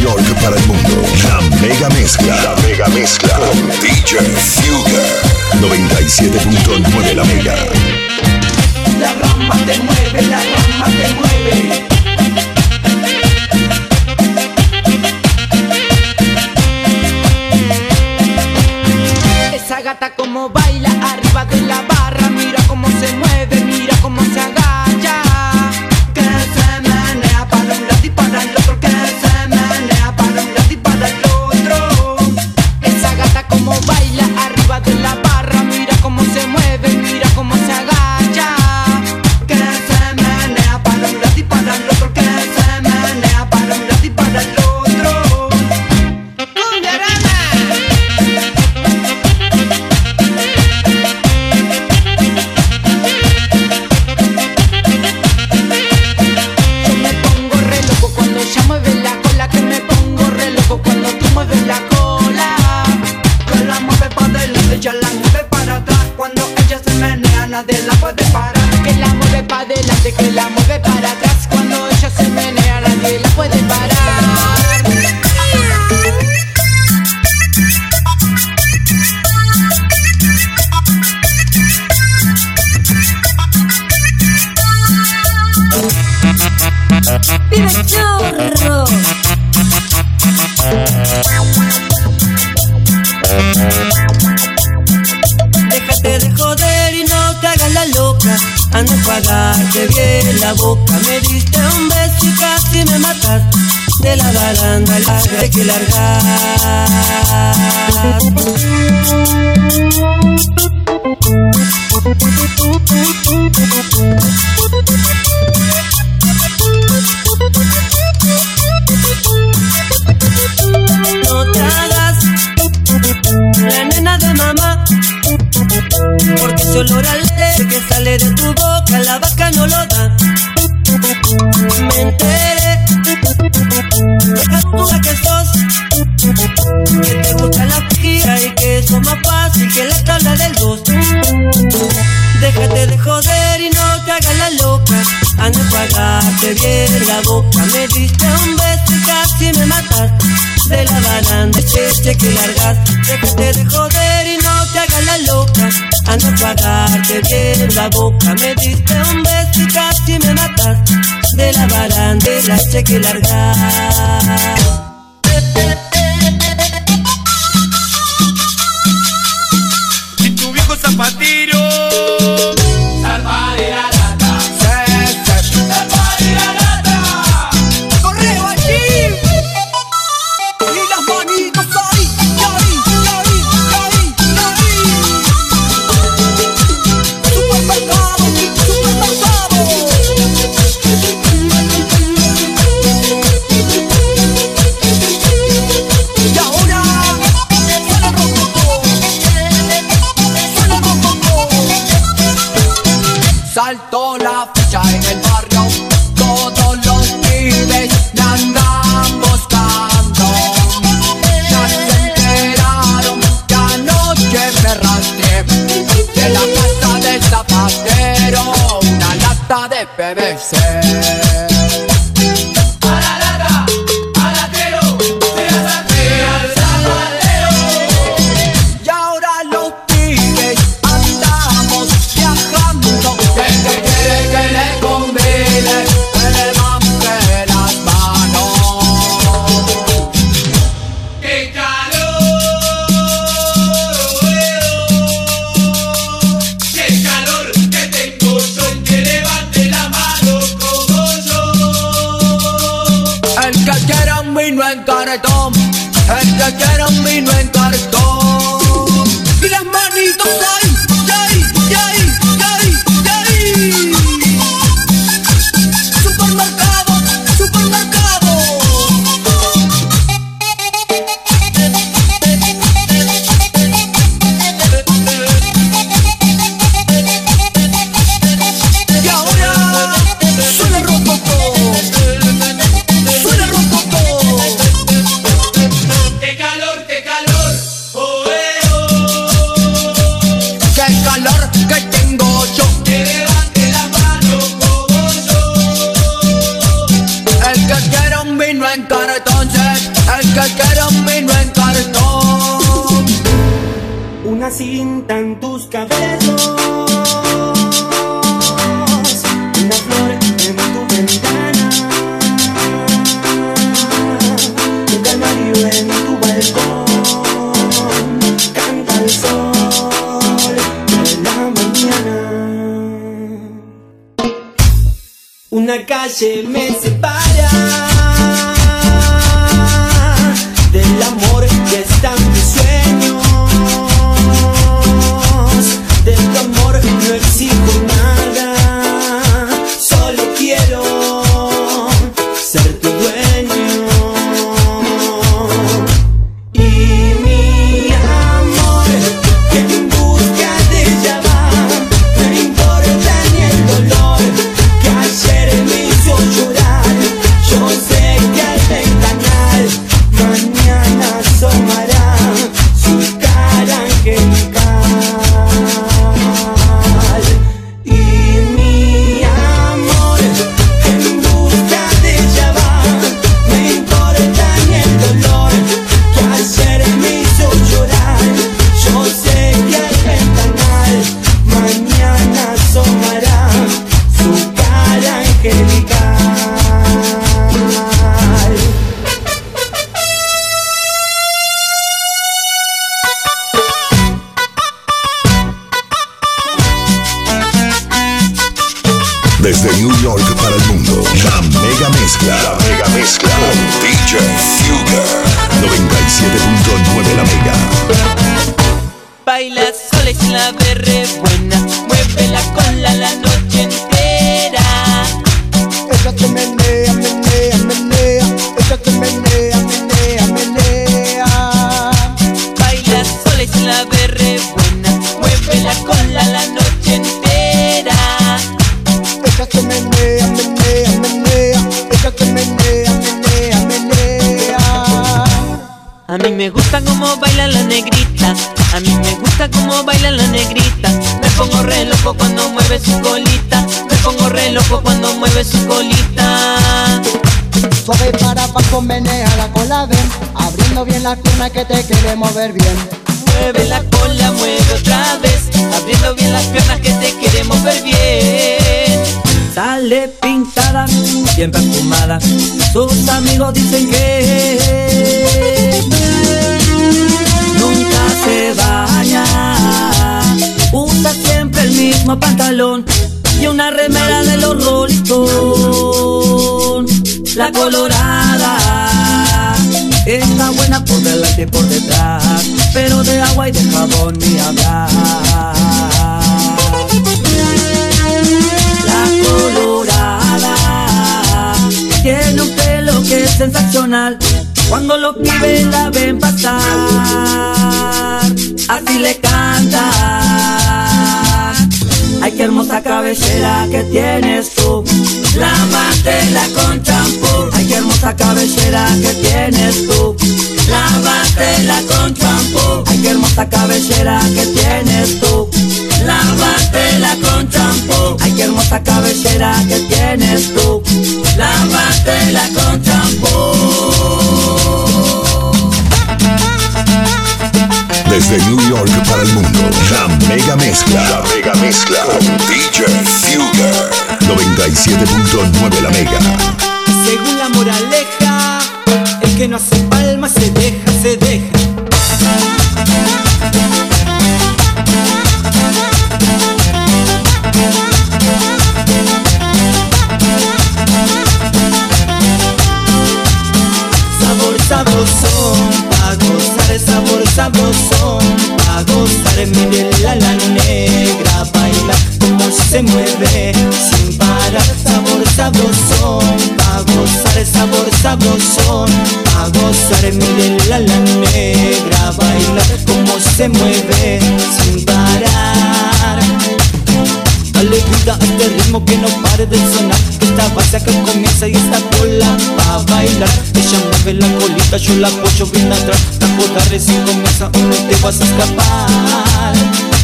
York para el mundo. La mega mezcla. La mega mezcla. Con DJ Fugger. 97.9 la mega. La rama te mueve, la rama te mueve. La mueve para atrás cuando ella se menea, nadie la puede parar. baranda hay que largar. No te hagas la nena de mamá, porque ese olor al leche que sale de tu boca la vaca no lo da. Me enteré dejaste bien la boca, me diste un beso y casi me mataste. De la banana cheche que largaste, déjate de joder y no te hagas la loca. A no pagarte bien la boca, me diste un beso y casi me mataste. De la banana cheche que largas. la fecha en el barrio, todos los pibes, na, que quieren vino en cartón. Una cinta en tus cabezos. Una flor en tu ventana. Un canario en tu balcón. Canta el sol de la mañana. Una calle me separa. Desde New York para el mundo, la mega mezcla. La mega mezcla con DJ Fugger. 97.9 la mega. Baila sola sin la berre buena con la la noche A mí me gusta como baila la negrita. A mí me gusta como baila la negrita. Me pongo re loco cuando mueve su colita. Me pongo re loco cuando mueve su colita. Suave para abajo, menea la cola, ven. Abriendo bien la pierna que te queremos ver bien. Mueve la cola, mueve otra vez. Abriendo bien las piernas que te queremos ver bien Sale pintada, bien perfumada Sus amigos dicen que Nunca se baña. Usa siempre el mismo pantalón Y una remera de los Rolling La colorada Está buena por delante y por detrás Pero de agua y de jabón ni hablar Tiene un pelo que es sensacional. Cuando los pibes la ven pasar. Así le canta. Ay, qué hermosa cabellera que tienes tú. Lávatela con champú. Ay, qué hermosa cabellera que tienes tú. Lávatela con champú. Ay, qué hermosa cabellera que tienes tú. Lávatela con champú. Ay, qué hermosa cabellera que tienes tú Lávatela con champú Desde New York para el mundo, la mega mezcla. La mega mezcla con DJ Fugger. 97.9 la mega. Según la moraleja, el que no hace palma se deja, se deja. Sabrosón, pa' gozar sabor sabrosón, pa' gozar mire la la negra baila como se mueve sin parar. Sabor sabrosón, pa' gozar sabor sabrosón, pa' gozar mire la la negra baila como se mueve sin parar. Dale vida a este ritmo que no pare de sonar Que esta base acá comienza y esta cola bailar. Ella mueve la colita, yo la apoyo bien atrás. La recién comienza o no te vas a escapar.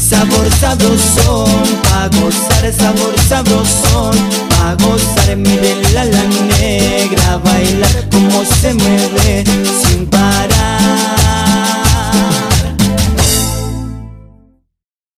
Sabor sabrosón, pa' gozar sabor sabrosón Pa' gozar, mire la la negra Bailar como se mueve sin parar